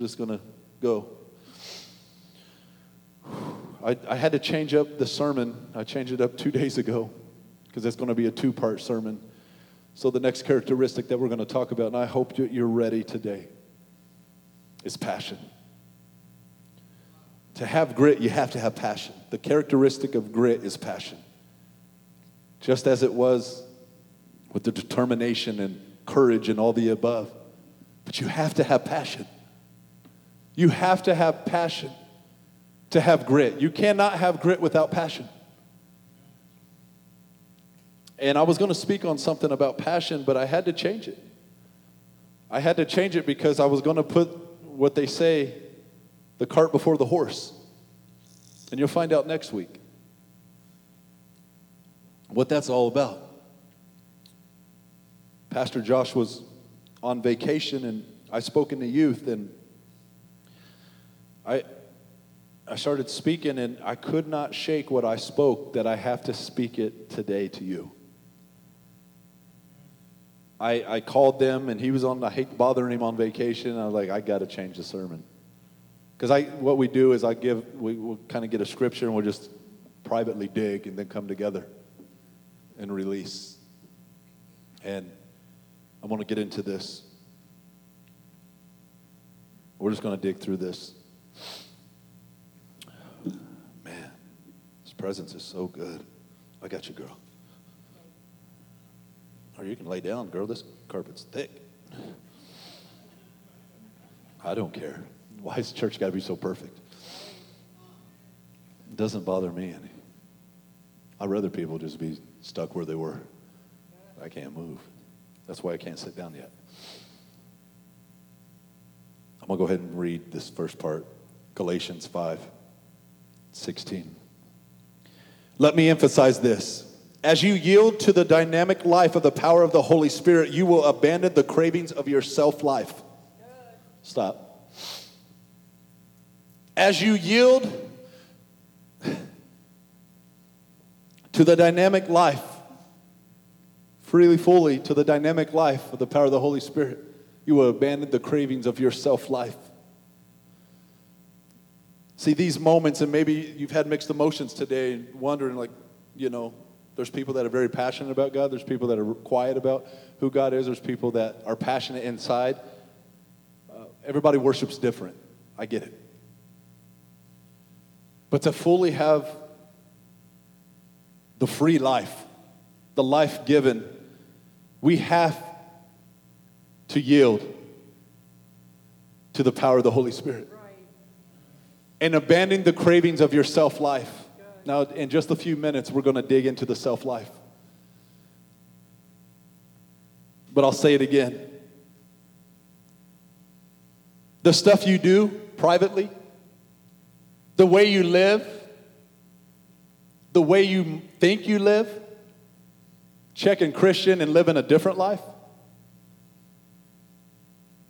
just going to go. I, I had to change up the sermon. I changed it up two days ago because it's going to be a two part sermon. So, the next characteristic that we're going to talk about, and I hope you're ready today, is passion. To have grit, you have to have passion. The characteristic of grit is passion. Just as it was with the determination and courage and all the above. But you have to have passion. You have to have passion to have grit. You cannot have grit without passion. And I was going to speak on something about passion, but I had to change it. I had to change it because I was going to put what they say the cart before the horse. And you'll find out next week what that's all about. Pastor Josh was on vacation and I spoke in the youth and I, I started speaking, and I could not shake what I spoke that I have to speak it today to you. I, I called them, and he was on, I hate bothering him on vacation. I was like, I got to change the sermon. Because I, what we do is I give, we will kind of get a scripture and we'll just privately dig and then come together and release. And I want to get into this. We're just going to dig through this. Presence is so good. I got you, girl. Or you can lay down, girl. This carpet's thick. I don't care. Why is church got to be so perfect? It doesn't bother me any. I'd rather people just be stuck where they were. I can't move. That's why I can't sit down yet. I'm going to go ahead and read this first part Galatians 5 16. Let me emphasize this. As you yield to the dynamic life of the power of the Holy Spirit, you will abandon the cravings of your self life. Stop. As you yield to the dynamic life, freely, fully to the dynamic life of the power of the Holy Spirit, you will abandon the cravings of your self life. See, these moments, and maybe you've had mixed emotions today, and wondering, like, you know, there's people that are very passionate about God, there's people that are quiet about who God is, there's people that are passionate inside. Uh, everybody worships different. I get it. But to fully have the free life, the life given, we have to yield to the power of the Holy Spirit and abandoning the cravings of your self life. Now, in just a few minutes, we're going to dig into the self life. But I'll say it again. The stuff you do privately, the way you live, the way you think you live, checking Christian and living a different life.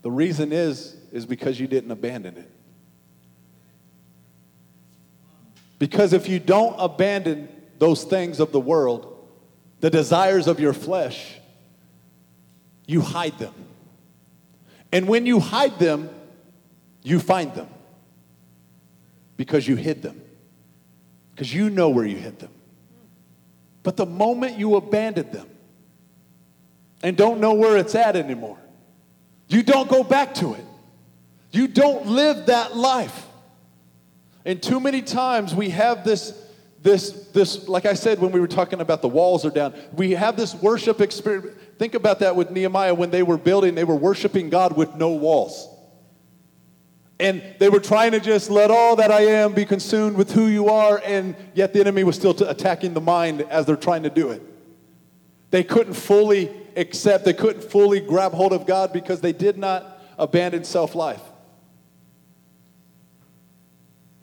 The reason is is because you didn't abandon it. Because if you don't abandon those things of the world, the desires of your flesh, you hide them. And when you hide them, you find them because you hid them, because you know where you hid them. But the moment you abandon them and don't know where it's at anymore, you don't go back to it. You don't live that life. And too many times we have this, this, this, like I said when we were talking about the walls are down, we have this worship experience. Think about that with Nehemiah when they were building, they were worshiping God with no walls. And they were trying to just let all that I am be consumed with who you are, and yet the enemy was still attacking the mind as they're trying to do it. They couldn't fully accept, they couldn't fully grab hold of God because they did not abandon self life.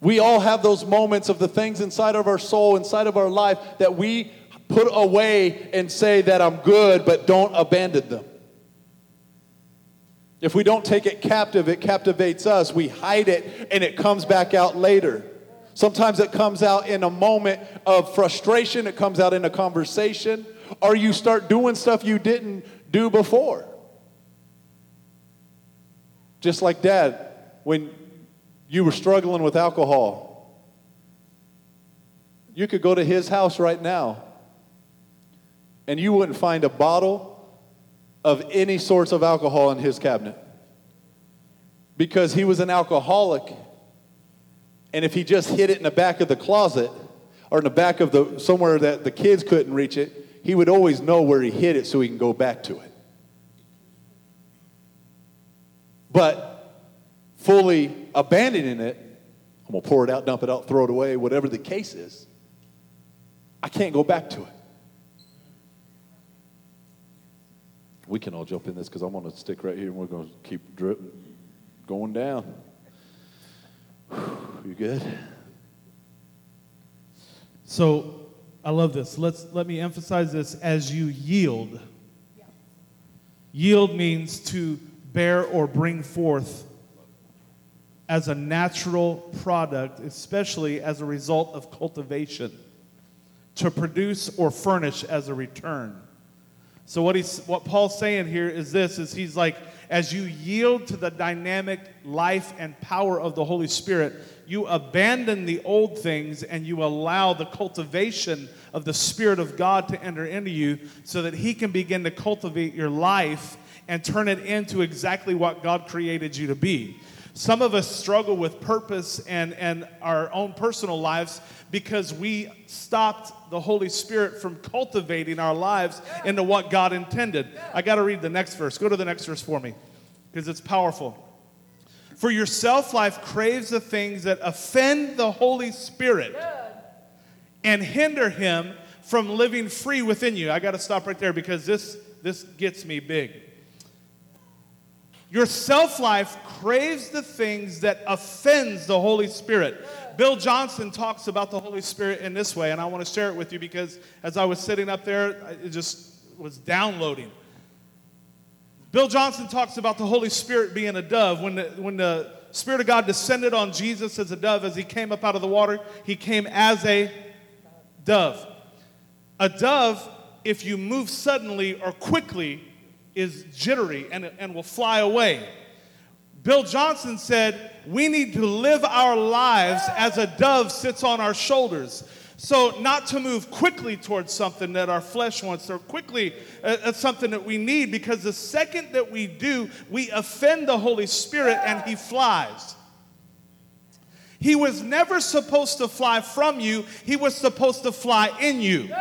We all have those moments of the things inside of our soul, inside of our life, that we put away and say that I'm good, but don't abandon them. If we don't take it captive, it captivates us. We hide it and it comes back out later. Sometimes it comes out in a moment of frustration, it comes out in a conversation, or you start doing stuff you didn't do before. Just like dad when you were struggling with alcohol, you could go to his house right now and you wouldn't find a bottle of any sorts of alcohol in his cabinet because he was an alcoholic. And if he just hid it in the back of the closet or in the back of the somewhere that the kids couldn't reach it, he would always know where he hid it so he can go back to it. But fully abandoning it, I'm gonna pour it out, dump it out, throw it away, whatever the case is, I can't go back to it. We can all jump in this because I'm going to stick right here and we're going to keep drip, going down. You good? So I love this. Let's let me emphasize this as you yield. Yield means to bear or bring forth as a natural product, especially as a result of cultivation, to produce or furnish as a return. So what he's what Paul's saying here is this is he's like as you yield to the dynamic life and power of the Holy Spirit, you abandon the old things and you allow the cultivation of the Spirit of God to enter into you so that he can begin to cultivate your life and turn it into exactly what God created you to be. Some of us struggle with purpose and, and our own personal lives because we stopped the Holy Spirit from cultivating our lives into what God intended. I got to read the next verse. Go to the next verse for me because it's powerful. For your self life craves the things that offend the Holy Spirit and hinder him from living free within you. I got to stop right there because this, this gets me big. Your self life craves the things that offends the Holy Spirit. Bill Johnson talks about the Holy Spirit in this way, and I want to share it with you because as I was sitting up there, it just was downloading. Bill Johnson talks about the Holy Spirit being a dove. When the, when the Spirit of God descended on Jesus as a dove, as he came up out of the water, he came as a dove. A dove, if you move suddenly or quickly, is jittery and, and will fly away. Bill Johnson said, We need to live our lives as a dove sits on our shoulders. So, not to move quickly towards something that our flesh wants or quickly uh, at something that we need, because the second that we do, we offend the Holy Spirit and He flies. He was never supposed to fly from you, He was supposed to fly in you.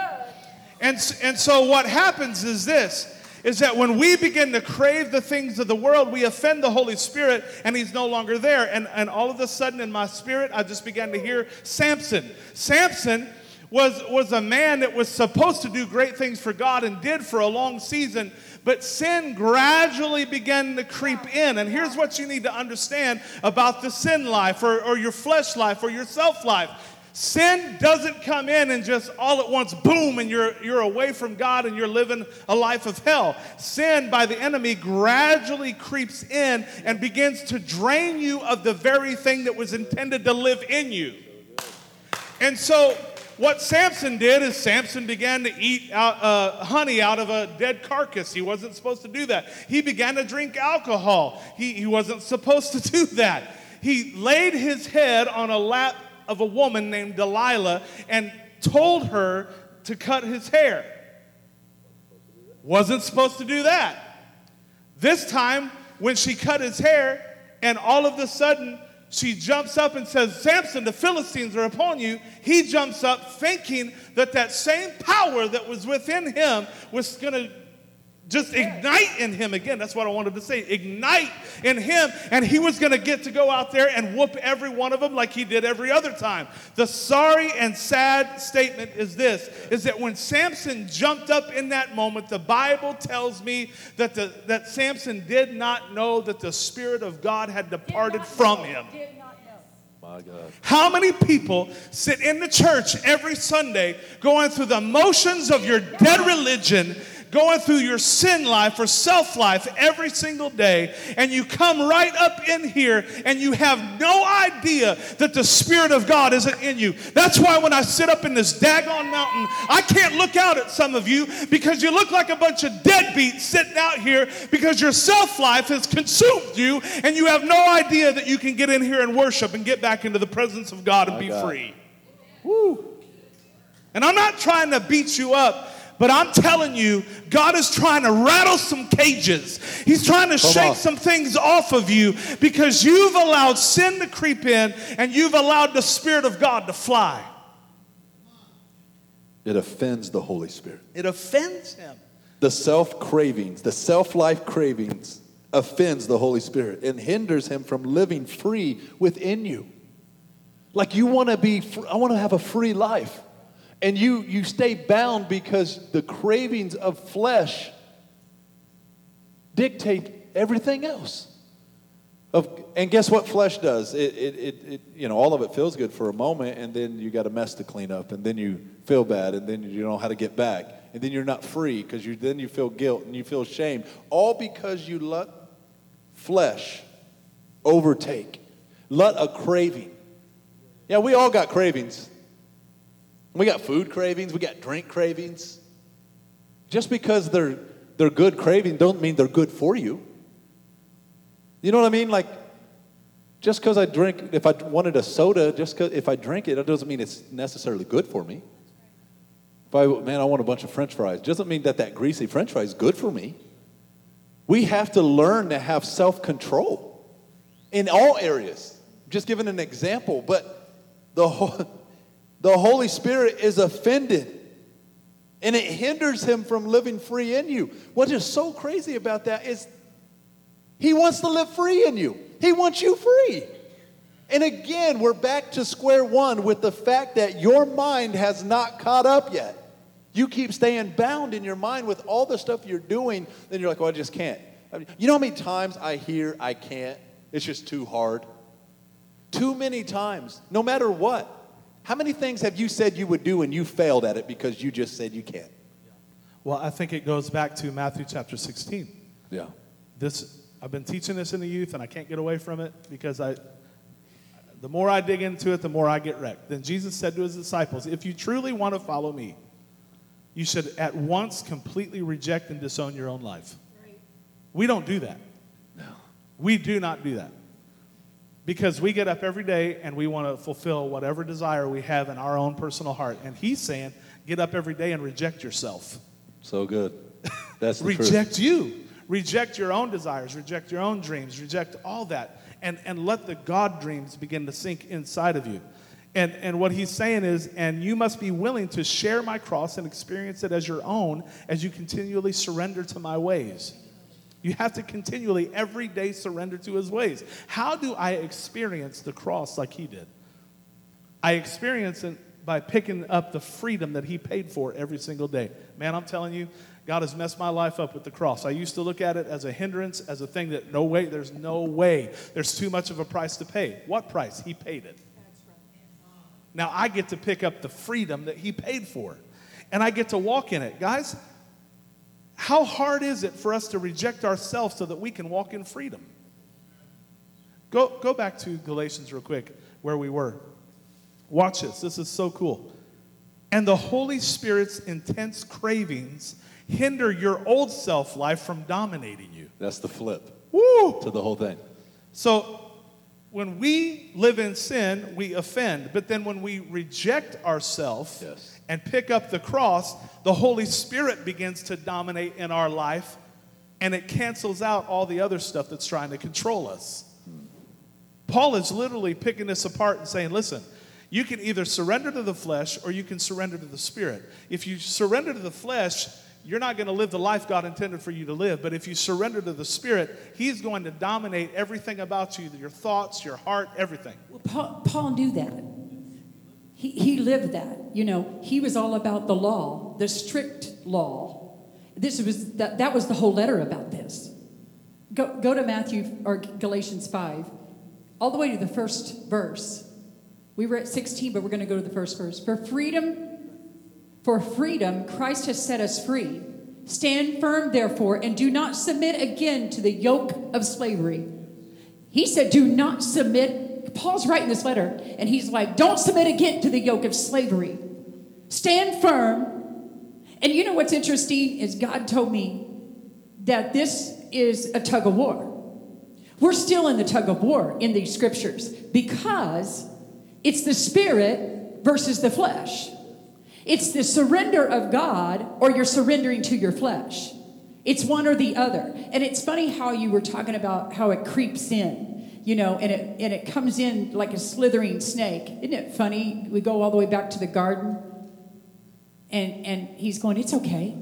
And, and so, what happens is this is that when we begin to crave the things of the world, we offend the Holy Spirit and He's no longer there. And, and all of a sudden, in my spirit, I just began to hear Samson. Samson was, was a man that was supposed to do great things for God and did for a long season, but sin gradually began to creep in. And here's what you need to understand about the sin life or, or your flesh life or your self life Sin doesn't come in and just all at once, boom, and you're, you're away from God and you're living a life of hell. Sin by the enemy gradually creeps in and begins to drain you of the very thing that was intended to live in you. And so, what Samson did is Samson began to eat out, uh, honey out of a dead carcass. He wasn't supposed to do that. He began to drink alcohol. He, he wasn't supposed to do that. He laid his head on a lap of a woman named Delilah and told her to cut his hair. Wasn't supposed to do that. This time, when she cut his hair, and all of a sudden she jumps up and says, Samson, the Philistines are upon you. He jumps up thinking that that same power that was within him was going to just ignite in him again. That's what I wanted to say. Ignite in him. And he was going to get to go out there and whoop every one of them like he did every other time. The sorry and sad statement is this is that when Samson jumped up in that moment, the Bible tells me that, the, that Samson did not know that the Spirit of God had departed from him. How many people sit in the church every Sunday going through the motions of your dead religion, going through your sin life or self life every single day, and you come right up in here and you have no idea that the Spirit of God isn't in you. That's why when I sit up in this daggone mountain, I can't look out at some of you because you look like a bunch of deadbeats sitting out here because your self life has consumed you and you have no idea that you can get in here and worship and get back into the presence of God and My be God. free. Woo. And I'm not trying to beat you up, but I'm telling you, God is trying to rattle some cages. He's trying to Come shake on. some things off of you because you've allowed sin to creep in and you've allowed the Spirit of God to fly. It offends the Holy Spirit. It offends Him. The self cravings, the self life cravings offends the Holy Spirit and hinders him from living free within you. Like you want to be, I want to have a free life. And you, you stay bound because the cravings of flesh dictate everything else. Of, and guess what flesh does? It, it, it, it, you know, all of it feels good for a moment, and then you got a mess to clean up, and then you feel bad, and then you don't know how to get back, and then you're not free because you then you feel guilt and you feel shame, all because you let flesh overtake, let a craving. Yeah, we all got cravings. We got food cravings, we got drink cravings. Just because they're they're good cravings don't mean they're good for you. You know what I mean? Like, just because I drink, if I wanted a soda, just 'cause- if I drink it, it doesn't mean it's necessarily good for me. If I, man, I want a bunch of french fries, doesn't mean that that greasy french fry is good for me. We have to learn to have self control in all areas. Just giving an example, but the, Ho- the Holy Spirit is offended and it hinders him from living free in you. What is so crazy about that is he wants to live free in you. He wants you free. And again, we're back to square one with the fact that your mind has not caught up yet. You keep staying bound in your mind with all the stuff you're doing, then you're like, well, I just can't. I mean, you know how many times I hear I can't? It's just too hard. Too many times, no matter what. How many things have you said you would do and you failed at it because you just said you can't? Well, I think it goes back to Matthew chapter 16. Yeah. This I've been teaching this in the youth and I can't get away from it because I the more I dig into it, the more I get wrecked. Then Jesus said to his disciples, If you truly want to follow me, you should at once completely reject and disown your own life. We don't do that. No. We do not do that. Because we get up every day and we want to fulfill whatever desire we have in our own personal heart. And he's saying, get up every day and reject yourself. So good. That's the truth. reject you. Reject your own desires, reject your own dreams, reject all that, and, and let the God dreams begin to sink inside of you. And, and what he's saying is, and you must be willing to share my cross and experience it as your own as you continually surrender to my ways. You have to continually, every day, surrender to his ways. How do I experience the cross like he did? I experience it by picking up the freedom that he paid for every single day. Man, I'm telling you, God has messed my life up with the cross. I used to look at it as a hindrance, as a thing that no way, there's no way, there's too much of a price to pay. What price? He paid it. Now I get to pick up the freedom that he paid for, and I get to walk in it. Guys, how hard is it for us to reject ourselves so that we can walk in freedom? Go, go back to Galatians real quick, where we were. Watch this. This is so cool. And the Holy Spirit's intense cravings hinder your old self life from dominating you. That's the flip Woo! to the whole thing. So when we live in sin, we offend. But then when we reject ourselves Yes. And pick up the cross, the Holy Spirit begins to dominate in our life and it cancels out all the other stuff that's trying to control us. Paul is literally picking this apart and saying, listen, you can either surrender to the flesh or you can surrender to the spirit. If you surrender to the flesh, you're not going to live the life God intended for you to live. But if you surrender to the spirit, He's going to dominate everything about you your thoughts, your heart, everything. Well, Paul, Paul knew that. He, he lived that. You know, he was all about the law, the strict law. This was that, that was the whole letter about this. Go, go to Matthew or Galatians 5, all the way to the first verse. We were at 16, but we're going to go to the first verse. For freedom, for freedom, Christ has set us free. Stand firm, therefore, and do not submit again to the yoke of slavery. He said, Do not submit. Paul's writing this letter, and he's like, Don't submit again to the yoke of slavery. Stand firm. And you know what's interesting is God told me that this is a tug of war. We're still in the tug of war in these scriptures because it's the spirit versus the flesh. It's the surrender of God or you're surrendering to your flesh. It's one or the other. And it's funny how you were talking about how it creeps in, you know, and it, and it comes in like a slithering snake. Isn't it funny? We go all the way back to the garden and, and he's going, It's okay.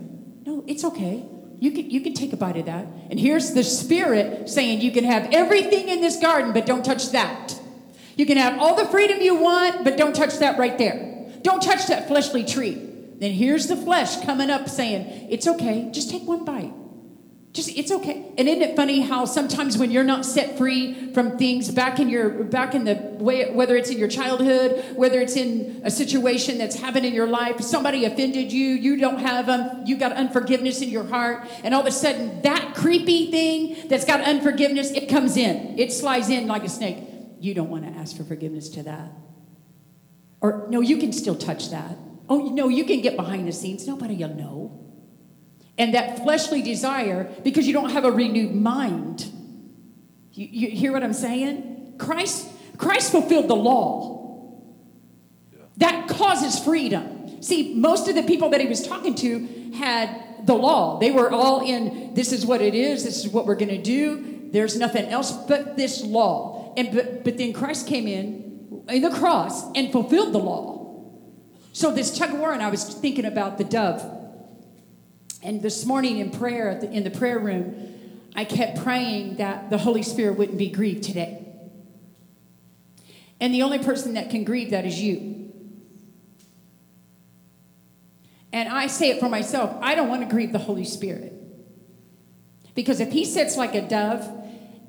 No, it's okay. You can, you can take a bite of that. And here's the Spirit saying, You can have everything in this garden, but don't touch that. You can have all the freedom you want, but don't touch that right there. Don't touch that fleshly tree. Then here's the flesh coming up saying, It's okay, just take one bite. Just it's okay. And isn't it funny how sometimes when you're not set free from things back in your back in the way whether it's in your childhood, whether it's in a situation that's happened in your life, somebody offended you, you don't have um, you got unforgiveness in your heart, and all of a sudden that creepy thing that's got unforgiveness, it comes in. It slides in like a snake. You don't want to ask for forgiveness to that. Or no, you can still touch that. Oh no, you can get behind the scenes. Nobody will know and that fleshly desire because you don't have a renewed mind. You, you hear what I'm saying? Christ, Christ fulfilled the law. That causes freedom. See, most of the people that he was talking to had the law. They were all in this is what it is, this is what we're going to do. There's nothing else but this law. And but, but then Christ came in in the cross and fulfilled the law. So this tug of war, and I was thinking about the dove and this morning in prayer, in the prayer room, I kept praying that the Holy Spirit wouldn't be grieved today. And the only person that can grieve that is you. And I say it for myself I don't want to grieve the Holy Spirit. Because if he sits like a dove,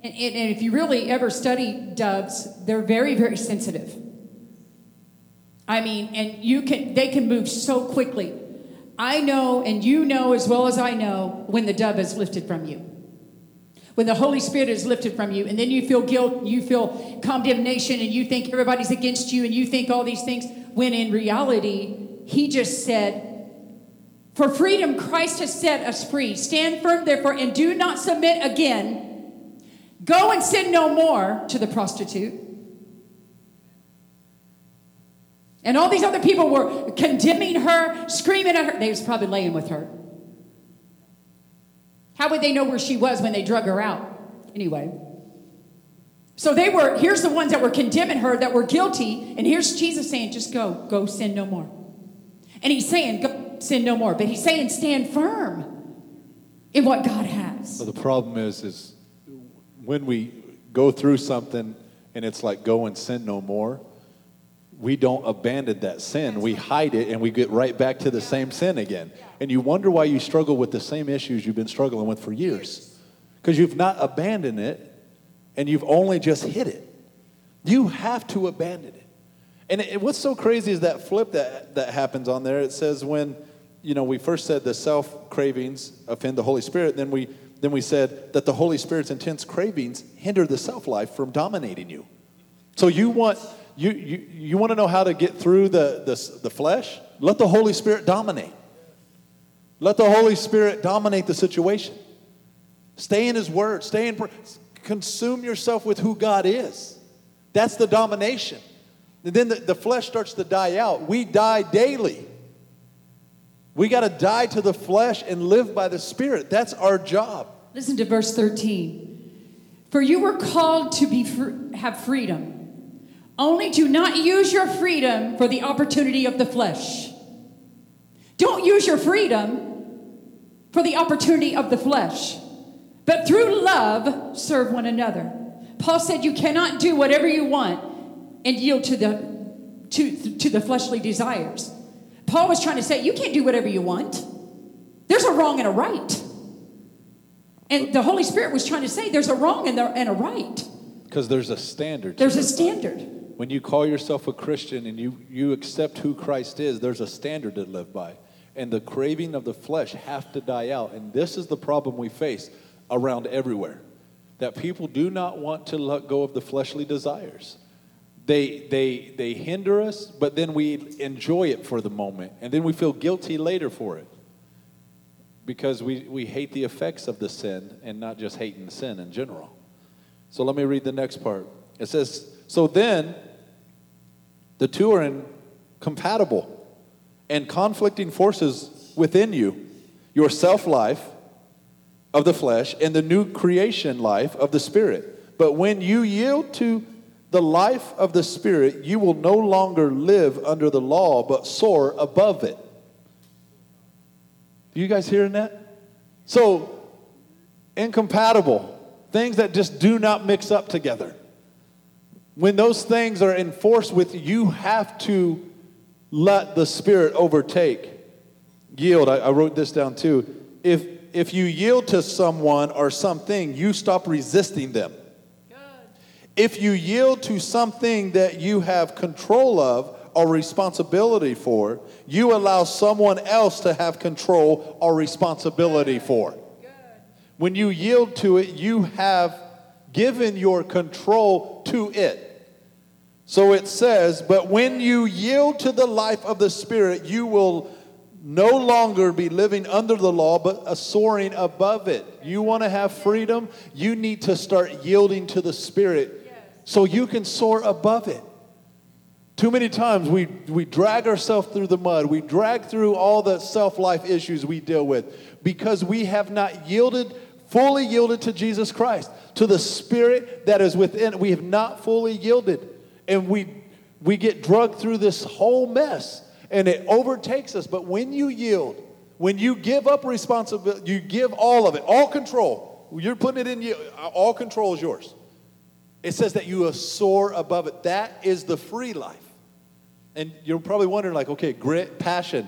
and, and if you really ever study doves, they're very, very sensitive. I mean, and you can they can move so quickly. I know, and you know as well as I know, when the dove is lifted from you. When the Holy Spirit is lifted from you, and then you feel guilt, you feel condemnation, and you think everybody's against you, and you think all these things, when in reality, He just said, For freedom, Christ has set us free. Stand firm, therefore, and do not submit again. Go and sin no more to the prostitute. And all these other people were condemning her, screaming at her. They was probably laying with her. How would they know where she was when they drug her out? Anyway. So they were, here's the ones that were condemning her, that were guilty. And here's Jesus saying, just go, go sin no more. And he's saying, go sin no more. But he's saying, stand firm in what God has. So the problem is, is when we go through something and it's like, go and sin no more we don't abandon that sin. We hide it and we get right back to the same sin again. And you wonder why you struggle with the same issues you've been struggling with for years. Because you've not abandoned it and you've only just hid it. You have to abandon it. And it, what's so crazy is that flip that, that happens on there. It says when, you know, we first said the self cravings offend the Holy Spirit, then we then we said that the Holy Spirit's intense cravings hinder the self life from dominating you. So you want you, you, you want to know how to get through the, the, the flesh? Let the Holy Spirit dominate. Let the Holy Spirit dominate the situation. Stay in His Word. Stay in. prayer. Consume yourself with who God is. That's the domination. And then the, the flesh starts to die out. We die daily. We got to die to the flesh and live by the Spirit. That's our job. Listen to verse 13. For you were called to be fr- have freedom only do not use your freedom for the opportunity of the flesh. Don't use your freedom for the opportunity of the flesh, but through love serve one another. Paul said you cannot do whatever you want and yield to the to, to the fleshly desires. Paul was trying to say you can't do whatever you want. There's a wrong and a right. And the Holy Spirit was trying to say there's a wrong and, and a right. Because there's a standard. There's a standard when you call yourself a Christian and you, you accept who Christ is, there's a standard to live by. and the craving of the flesh have to die out. And this is the problem we face around everywhere that people do not want to let go of the fleshly desires. They, they, they hinder us, but then we enjoy it for the moment, and then we feel guilty later for it because we, we hate the effects of the sin and not just hating sin in general. So let me read the next part. It says, So then the two are incompatible and conflicting forces within you your self life of the flesh and the new creation life of the spirit. But when you yield to the life of the spirit, you will no longer live under the law, but soar above it. Do you guys hearing that? So, incompatible, things that just do not mix up together. When those things are enforced with you, you have to let the Spirit overtake. Yield, I, I wrote this down too. If, if you yield to someone or something, you stop resisting them. If you yield to something that you have control of or responsibility for, you allow someone else to have control or responsibility for. When you yield to it, you have given your control to it. So it says, But when you yield to the life of the Spirit, you will no longer be living under the law, but soaring above it. You want to have freedom? You need to start yielding to the Spirit so you can soar above it. Too many times we, we drag ourselves through the mud. We drag through all the self life issues we deal with because we have not yielded, fully yielded to Jesus Christ, to the Spirit that is within. We have not fully yielded. And we, we get drugged through this whole mess and it overtakes us. But when you yield, when you give up responsibility, you give all of it, all control. You're putting it in you, all control is yours. It says that you soar above it. That is the free life. And you're probably wondering, like, okay, grit, passion.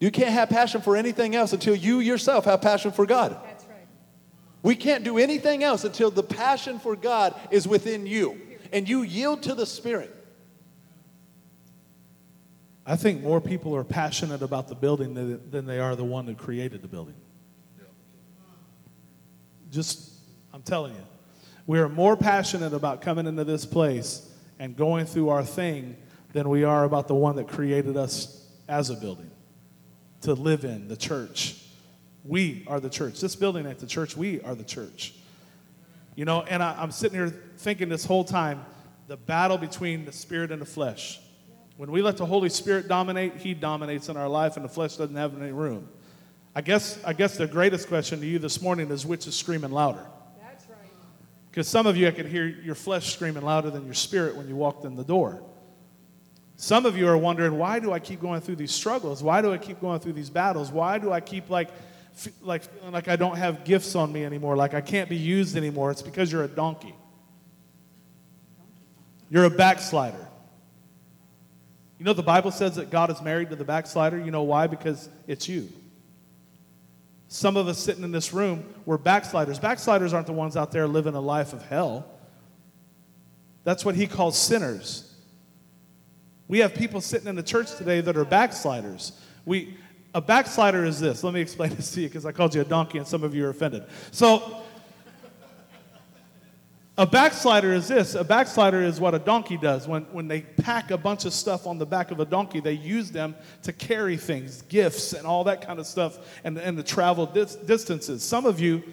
You can't have passion for anything else until you yourself have passion for God. That's right. We can't do anything else until the passion for God is within you and you yield to the Spirit. I think more people are passionate about the building than, than they are the one who created the building. Just, I'm telling you, we are more passionate about coming into this place and going through our thing than we are about the one that created us as a building to live in, the church. We are the church. This building ain't the church, we are the church. You know, and I, am sitting here thinking this whole time the battle between the spirit and the flesh. When we let the Holy Spirit dominate, He dominates in our life, and the flesh doesn't have any room. I guess, I guess the greatest question to you this morning is which is screaming louder? That's right. Because some of you, I could hear your flesh screaming louder than your spirit when you walked in the door. Some of you are wondering, why do I keep going through these struggles? Why do I keep going through these battles? Why do I keep like, like feeling like I don't have gifts on me anymore, like I can't be used anymore? It's because you're a donkey. You're a backslider. You know, the Bible says that God is married to the backslider. You know why? Because it's you. Some of us sitting in this room, we're backsliders. Backsliders aren't the ones out there living a life of hell. That's what he calls sinners. We have people sitting in the church today that are backsliders. We, a backslider is this. Let me explain this to you because I called you a donkey and some of you are offended. So, a backslider is this. A backslider is what a donkey does. When, when they pack a bunch of stuff on the back of a donkey, they use them to carry things, gifts, and all that kind of stuff, and, and to travel dis- distances. Some of you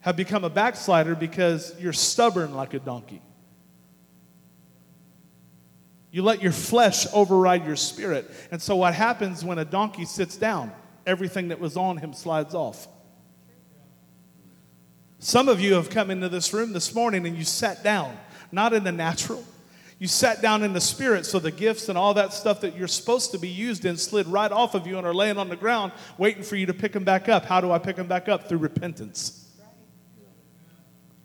have become a backslider because you're stubborn like a donkey. You let your flesh override your spirit. And so, what happens when a donkey sits down? Everything that was on him slides off. Some of you have come into this room this morning and you sat down, not in the natural. You sat down in the spirit, so the gifts and all that stuff that you're supposed to be used in slid right off of you and are laying on the ground waiting for you to pick them back up. How do I pick them back up? Through repentance.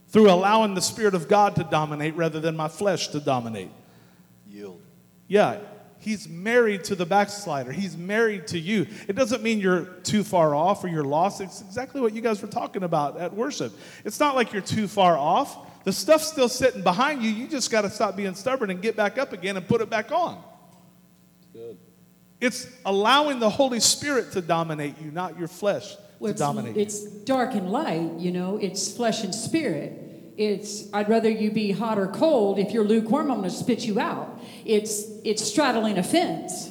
Through allowing the Spirit of God to dominate rather than my flesh to dominate. Yeah, he's married to the backslider. He's married to you. It doesn't mean you're too far off or you're lost. It's exactly what you guys were talking about at worship. It's not like you're too far off. The stuff's still sitting behind you. You just got to stop being stubborn and get back up again and put it back on. Good. It's allowing the Holy Spirit to dominate you, not your flesh Well, to it's, dominate you. it's dark and light, you know, it's flesh and spirit. It's I'd rather you be hot or cold. If you're lukewarm, I'm going to spit you out. It's it's straddling a fence.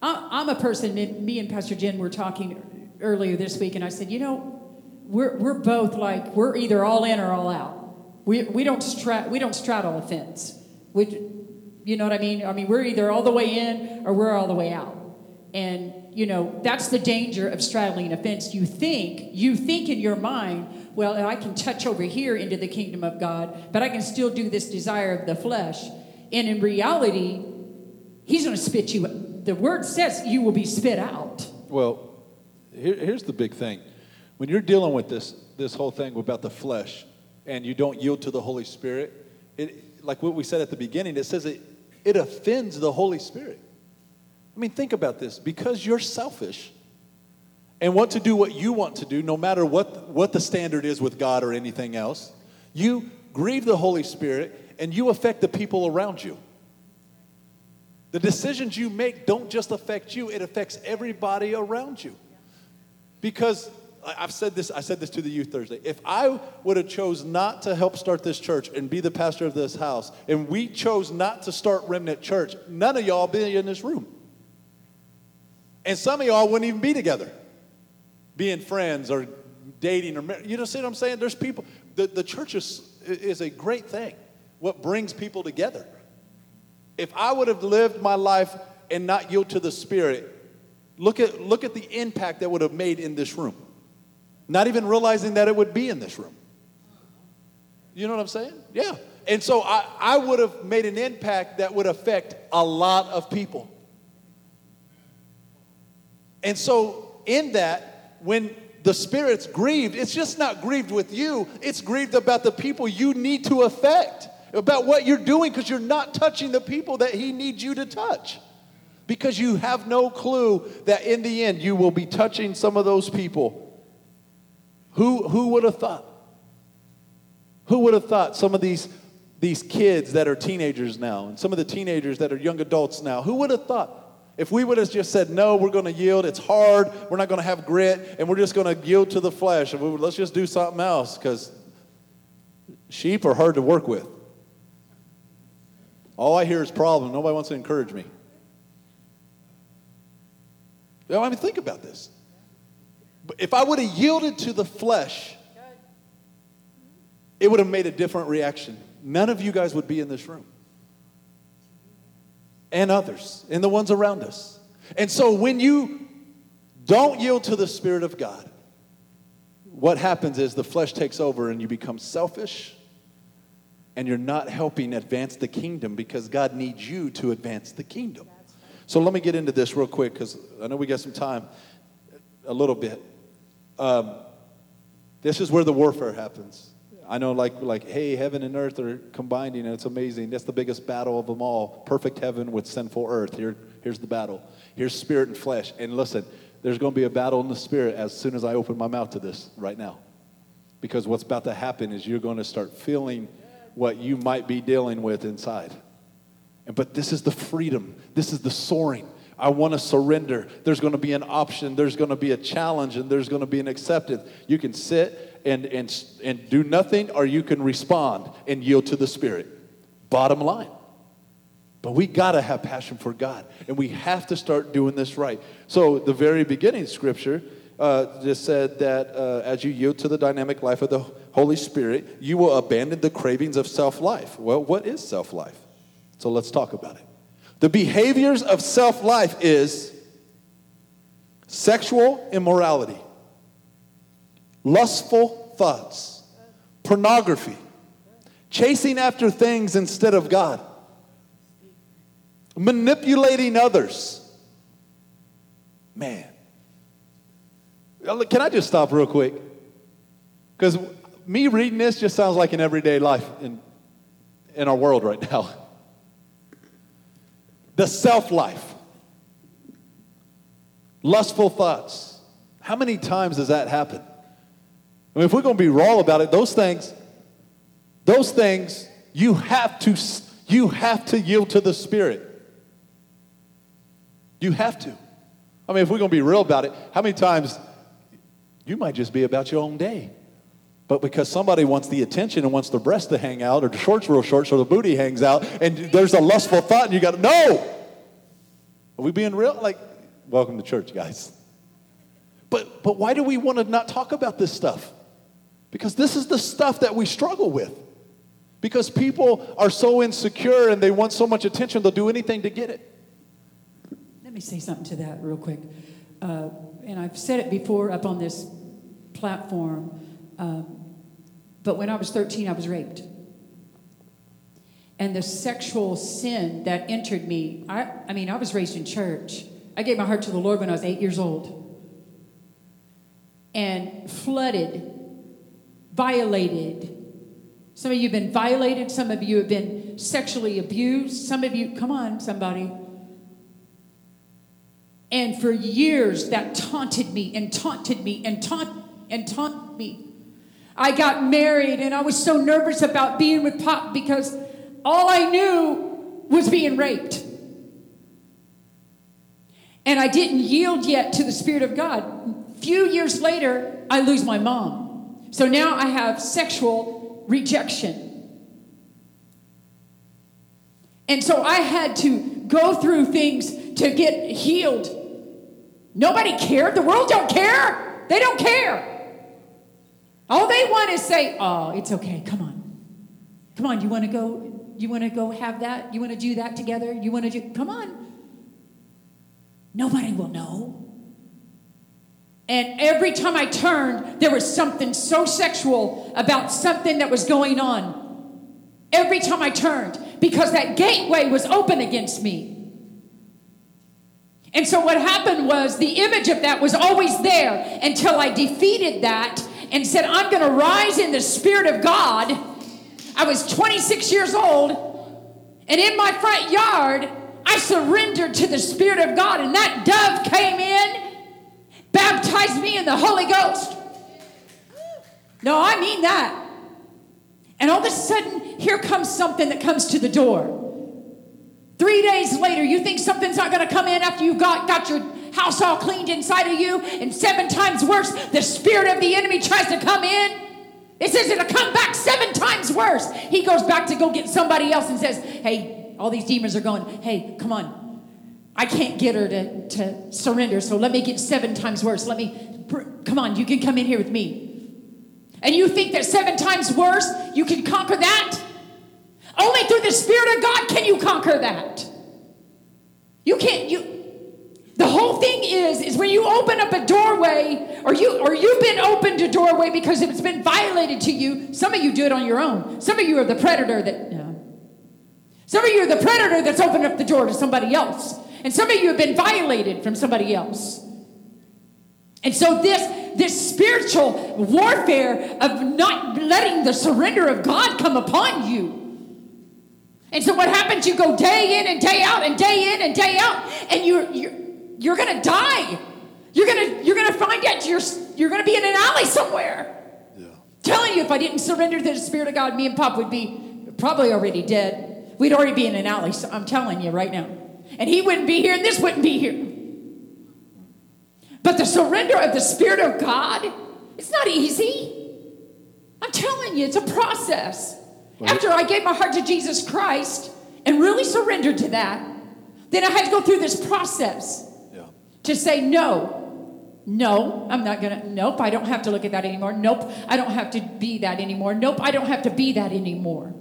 I, I'm a person. Me me and Pastor Jen were talking earlier this week, and I said, you know, we're we're both like we're either all in or all out. We we don't stra- we don't straddle a fence. We, you know what I mean? I mean, we're either all the way in or we're all the way out. And you know, that's the danger of straddling a fence. You think, you think in your mind, well, I can touch over here into the kingdom of God, but I can still do this desire of the flesh. And in reality, he's going to spit you. The word says you will be spit out. Well, here, here's the big thing. When you're dealing with this, this whole thing about the flesh and you don't yield to the Holy Spirit, it, like what we said at the beginning, it says it, it offends the Holy Spirit. I mean, think about this. Because you're selfish and want to do what you want to do, no matter what, what the standard is with God or anything else, you grieve the Holy Spirit and you affect the people around you. The decisions you make don't just affect you, it affects everybody around you. Because I've said this, I said this to the youth Thursday. If I would have chose not to help start this church and be the pastor of this house, and we chose not to start Remnant Church, none of y'all be in this room. And some of y'all wouldn't even be together, being friends or dating or mar- you know see what I'm saying? There's people. The, the church is, is a great thing. What brings people together. If I would have lived my life and not yield to the Spirit, look at look at the impact that would have made in this room. Not even realizing that it would be in this room. You know what I'm saying? Yeah. And so I, I would have made an impact that would affect a lot of people. And so, in that, when the Spirit's grieved, it's just not grieved with you, it's grieved about the people you need to affect, about what you're doing, because you're not touching the people that He needs you to touch. Because you have no clue that in the end you will be touching some of those people. Who, who would have thought? Who would have thought some of these, these kids that are teenagers now, and some of the teenagers that are young adults now, who would have thought? If we would have just said, no, we're going to yield, it's hard, we're not going to have grit, and we're just going to yield to the flesh, and we, would- let's just do something else, because sheep are hard to work with. All I hear is problem. Nobody wants to encourage me. You know, I mean, think about this. If I would have yielded to the flesh, it would have made a different reaction. None of you guys would be in this room. And others, and the ones around us. And so when you don't yield to the Spirit of God, what happens is the flesh takes over and you become selfish and you're not helping advance the kingdom because God needs you to advance the kingdom. So let me get into this real quick because I know we got some time, a little bit. Um, this is where the warfare happens. I know, like, like, hey, heaven and earth are combining, and it's amazing. That's the biggest battle of them all. Perfect heaven with sinful earth. Here, here's the battle. Here's spirit and flesh. And listen, there's going to be a battle in the spirit as soon as I open my mouth to this right now. Because what's about to happen is you're going to start feeling what you might be dealing with inside. And, but this is the freedom. This is the soaring. I want to surrender. There's going to be an option. There's going to be a challenge, and there's going to be an acceptance. You can sit and, and, and do nothing, or you can respond and yield to the Spirit. Bottom line. But we got to have passion for God, and we have to start doing this right. So, the very beginning scripture uh, just said that uh, as you yield to the dynamic life of the Holy Spirit, you will abandon the cravings of self life. Well, what is self life? So, let's talk about it. The behaviors of self life is sexual immorality, lustful thoughts, pornography, chasing after things instead of God, manipulating others. Man. Can I just stop real quick? Because me reading this just sounds like an everyday life in, in our world right now. The self life, lustful thoughts. How many times does that happen? I mean, if we're going to be raw about it, those things, those things, you have to, you have to yield to the Spirit. You have to. I mean, if we're going to be real about it, how many times you might just be about your own day? But because somebody wants the attention and wants the breast to hang out or the shorts real short so the booty hangs out and there's a lustful thought and you got to, no! Are we being real? Like, welcome to church, guys. But, but why do we want to not talk about this stuff? Because this is the stuff that we struggle with. Because people are so insecure and they want so much attention, they'll do anything to get it. Let me say something to that real quick. Uh, and I've said it before up on this platform. Um, but when I was 13, I was raped. And the sexual sin that entered me, I, I mean, I was raised in church. I gave my heart to the Lord when I was eight years old. And flooded, violated. Some of you have been violated. Some of you have been sexually abused. Some of you, come on, somebody. And for years, that taunted me and taunted me and taunt and taunt me. I got married and I was so nervous about being with Pop because all I knew was being raped. And I didn't yield yet to the Spirit of God. A few years later, I lose my mom. So now I have sexual rejection. And so I had to go through things to get healed. Nobody cared. The world don't care. They don't care. All they want is say, "Oh, it's okay. Come on. Come on, you want to go you want to go have that? You want to do that together? You want to do Come on. Nobody will know. And every time I turned, there was something so sexual about something that was going on. Every time I turned, because that gateway was open against me. And so what happened was the image of that was always there until I defeated that and said, I'm going to rise in the Spirit of God. I was 26 years old, and in my front yard, I surrendered to the Spirit of God, and that dove came in, baptized me in the Holy Ghost. No, I mean that. And all of a sudden, here comes something that comes to the door. Three days later, you think something's not going to come in after you got, got your house all cleaned inside of you, and seven times worse, the spirit of the enemy tries to come in. It says it'll come back seven times worse. He goes back to go get somebody else and says, Hey, all these demons are going, Hey, come on. I can't get her to, to surrender, so let me get seven times worse. Let me, come on, you can come in here with me. And you think that seven times worse, you can conquer that? Only through the Spirit of God can you conquer that. You can't, you, the whole thing is, is when you open up a doorway, or you or you've been opened a doorway because it's been violated to you. Some of you do it on your own. Some of you are the predator that. Yeah. Some of you are the predator that's opened up the door to somebody else, and some of you have been violated from somebody else. And so this this spiritual warfare of not letting the surrender of God come upon you. And so what happens? You go day in and day out and day in and day out, and you're you're you're gonna die. You're gonna you're gonna find out you're you're gonna be in an alley somewhere. Yeah. Telling you, if I didn't surrender to the Spirit of God, me and Pop would be probably already dead. We'd already be in an alley. So I'm telling you right now. And he wouldn't be here, and this wouldn't be here. But the surrender of the Spirit of God, it's not easy. I'm telling you, it's a process. After I gave my heart to Jesus Christ and really surrendered to that, then I had to go through this process to say no. No, I'm not gonna. Nope, I don't have to look at that anymore. Nope, I don't have to be that anymore. Nope, I don't have to be that anymore.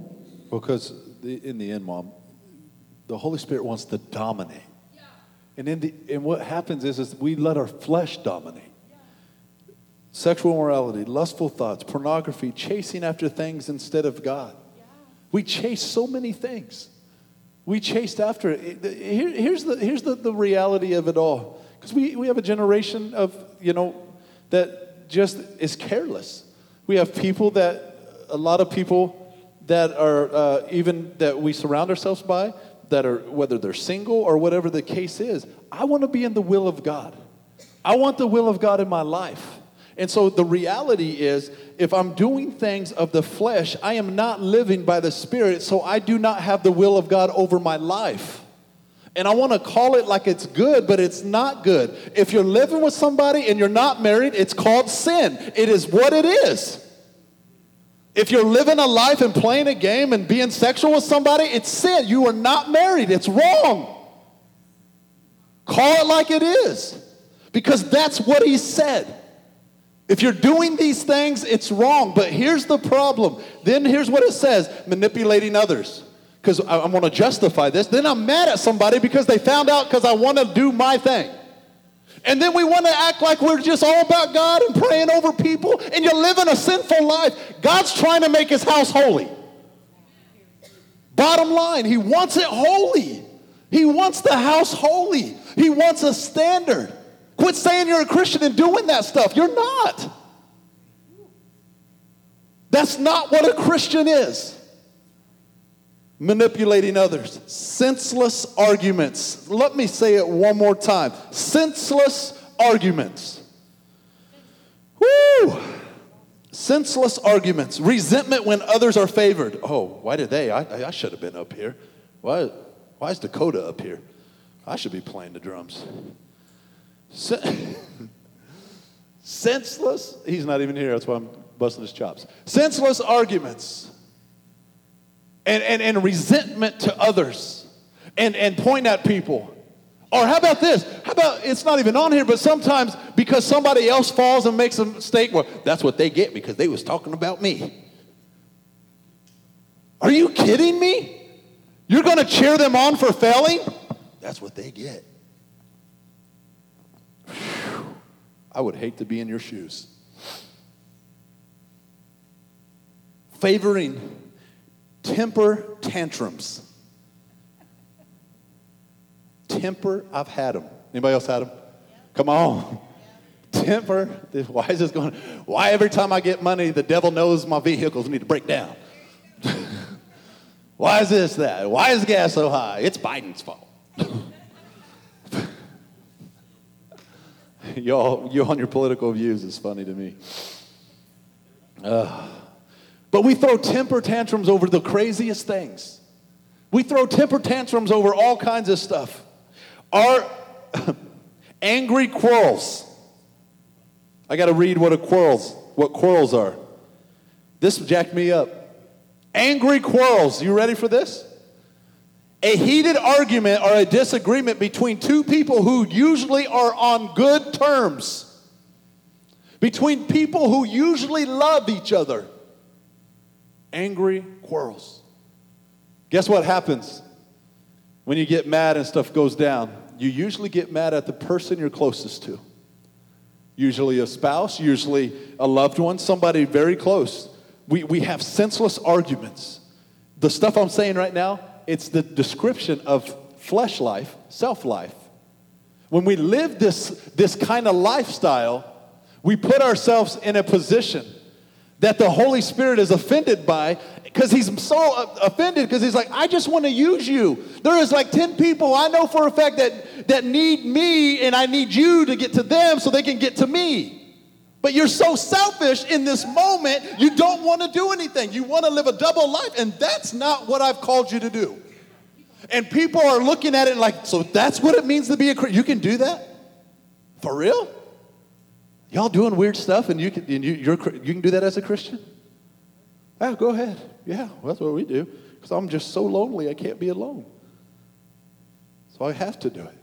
Well, because in the end, mom, the Holy Spirit wants to dominate. Yeah. And in the and what happens is, is we let our flesh dominate. Yeah. Sexual morality, lustful thoughts, pornography, chasing after things instead of God. Yeah. We chase so many things. We chased after it. Here, here's the, here's the, the reality of it all. Because we, we have a generation of, you know, that just is careless. We have people that, a lot of people that are uh, even that we surround ourselves by, that are, whether they're single or whatever the case is, I want to be in the will of God. I want the will of God in my life. And so the reality is, if I'm doing things of the flesh, I am not living by the Spirit, so I do not have the will of God over my life. And I want to call it like it's good, but it's not good. If you're living with somebody and you're not married, it's called sin. It is what it is. If you're living a life and playing a game and being sexual with somebody, it's sin. You are not married. It's wrong. Call it like it is because that's what he said. If you're doing these things, it's wrong. But here's the problem. Then here's what it says manipulating others. Because I, I want to justify this. Then I'm mad at somebody because they found out because I want to do my thing. And then we want to act like we're just all about God and praying over people, and you're living a sinful life. God's trying to make his house holy. Bottom line, he wants it holy. He wants the house holy. He wants a standard. Quit saying you're a Christian and doing that stuff. You're not. That's not what a Christian is. Manipulating others, senseless arguments. Let me say it one more time senseless arguments. Woo! Senseless arguments. Resentment when others are favored. Oh, why did they? I, I should have been up here. Why, why is Dakota up here? I should be playing the drums. Senseless, he's not even here, that's why I'm busting his chops. Senseless arguments and, and, and resentment to others and, and point at people. Or how about this? How about it's not even on here, but sometimes because somebody else falls and makes a mistake, well, that's what they get because they was talking about me. Are you kidding me? You're going to cheer them on for failing? That's what they get. I would hate to be in your shoes. Favoring temper tantrums. Temper, I've had them. Anybody else had them? Come on. Temper, why is this going? Why every time I get money, the devil knows my vehicles need to break down? why is this that? Why is gas so high? It's Biden's fault. Y'all, you on your political views is funny to me. Uh, but we throw temper tantrums over the craziest things. We throw temper tantrums over all kinds of stuff. Our angry quarrels. I got to read what a quarrels, what quarrels are. This jacked me up. Angry quarrels. You ready for this? A heated argument or a disagreement between two people who usually are on good terms. Between people who usually love each other. Angry quarrels. Guess what happens when you get mad and stuff goes down? You usually get mad at the person you're closest to. Usually a spouse, usually a loved one, somebody very close. We, we have senseless arguments. The stuff I'm saying right now, it's the description of flesh life, self life. When we live this, this kind of lifestyle, we put ourselves in a position that the Holy Spirit is offended by because he's so offended because he's like, I just want to use you. There is like 10 people I know for a fact that, that need me and I need you to get to them so they can get to me. But you're so selfish in this moment, you don't want to do anything. You want to live a double life, and that's not what I've called you to do. And people are looking at it like, so that's what it means to be a Christian. You can do that? For real? Y'all doing weird stuff, and you can, and you, you can do that as a Christian? Oh, go ahead. Yeah, well, that's what we do. Because I'm just so lonely, I can't be alone. So I have to do it.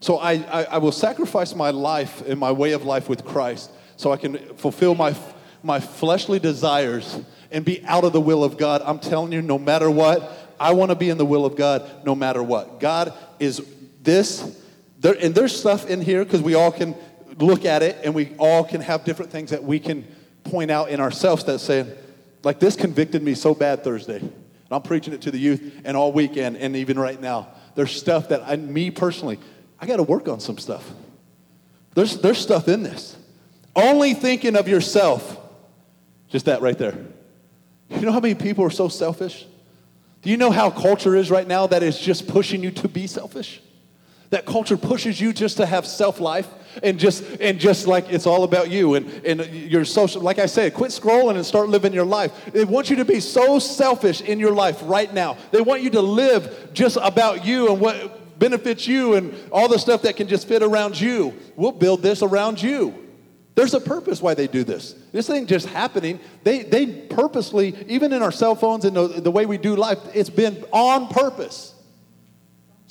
So I, I, I, will sacrifice my life and my way of life with Christ so I can fulfill my, my fleshly desires and be out of the will of God. I'm telling you, no matter what, I want to be in the will of God no matter what. God is this, there, and there's stuff in here because we all can look at it and we all can have different things that we can point out in ourselves that say, like this convicted me so bad Thursday. And I'm preaching it to the youth and all weekend and even right now. There's stuff that I, me personally, I got to work on some stuff. There's, there's stuff in this. Only thinking of yourself. Just that right there. You know how many people are so selfish? Do you know how culture is right now that is just pushing you to be selfish? That culture pushes you just to have self life and just and just like it's all about you and and your social. Like I said, quit scrolling and start living your life. They want you to be so selfish in your life right now. They want you to live just about you and what benefits you and all the stuff that can just fit around you. We'll build this around you. There's a purpose why they do this. This ain't just happening. They, they purposely, even in our cell phones and the, the way we do life, it's been on purpose.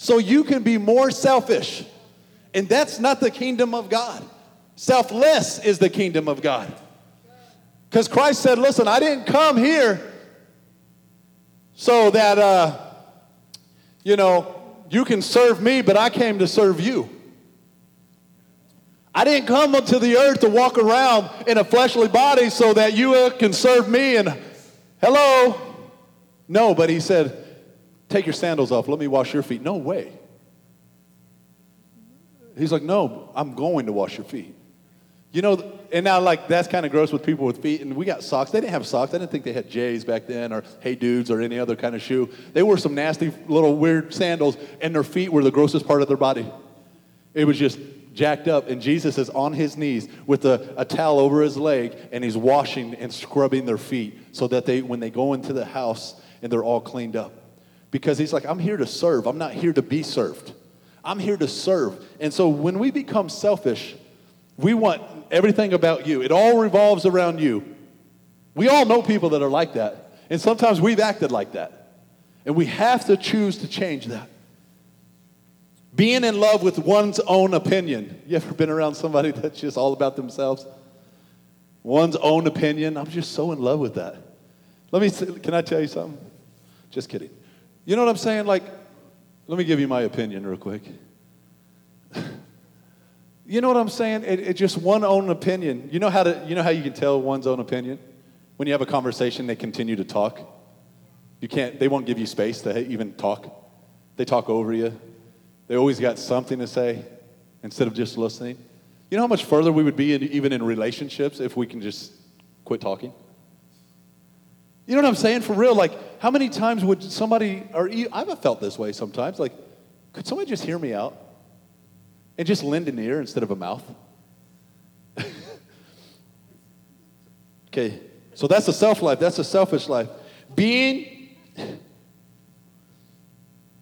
So you can be more selfish. And that's not the kingdom of God. Selfless is the kingdom of God. Because Christ said, listen, I didn't come here so that, uh, you know, you can serve me, but I came to serve you. I didn't come to the earth to walk around in a fleshly body so that you uh, can serve me and hello. No, but he said, Take your sandals off. Let me wash your feet. No way. He's like, No, I'm going to wash your feet. You know, and now like that's kind of gross with people with feet. And we got socks. They didn't have socks. I didn't think they had J's back then or Hey Dudes or any other kind of shoe. They wore some nasty little weird sandals, and their feet were the grossest part of their body. It was just jacked up, and Jesus is on his knees with a, a towel over his leg, and he's washing and scrubbing their feet so that they, when they go into the house, and they're all cleaned up. Because he's like, I'm here to serve. I'm not here to be served. I'm here to serve. And so when we become selfish, we want everything about you. It all revolves around you. We all know people that are like that. And sometimes we've acted like that. And we have to choose to change that. Being in love with one's own opinion. You ever been around somebody that's just all about themselves? One's own opinion. I'm just so in love with that. Let me, can I tell you something? Just kidding. You know what I'm saying? Like, let me give you my opinion real quick. you know what I'm saying? It, it just one own opinion. You know how to, you know how you can tell one's own opinion? When you have a conversation, they continue to talk. You can't, they won't give you space to even talk. They talk over you. They always got something to say instead of just listening. You know how much further we would be in, even in relationships if we can just quit talking? You know what I'm saying? For real, like, how many times would somebody, or I've felt this way sometimes, like, could somebody just hear me out and just lend an ear instead of a mouth? okay, so that's a self life, that's a selfish life. Being,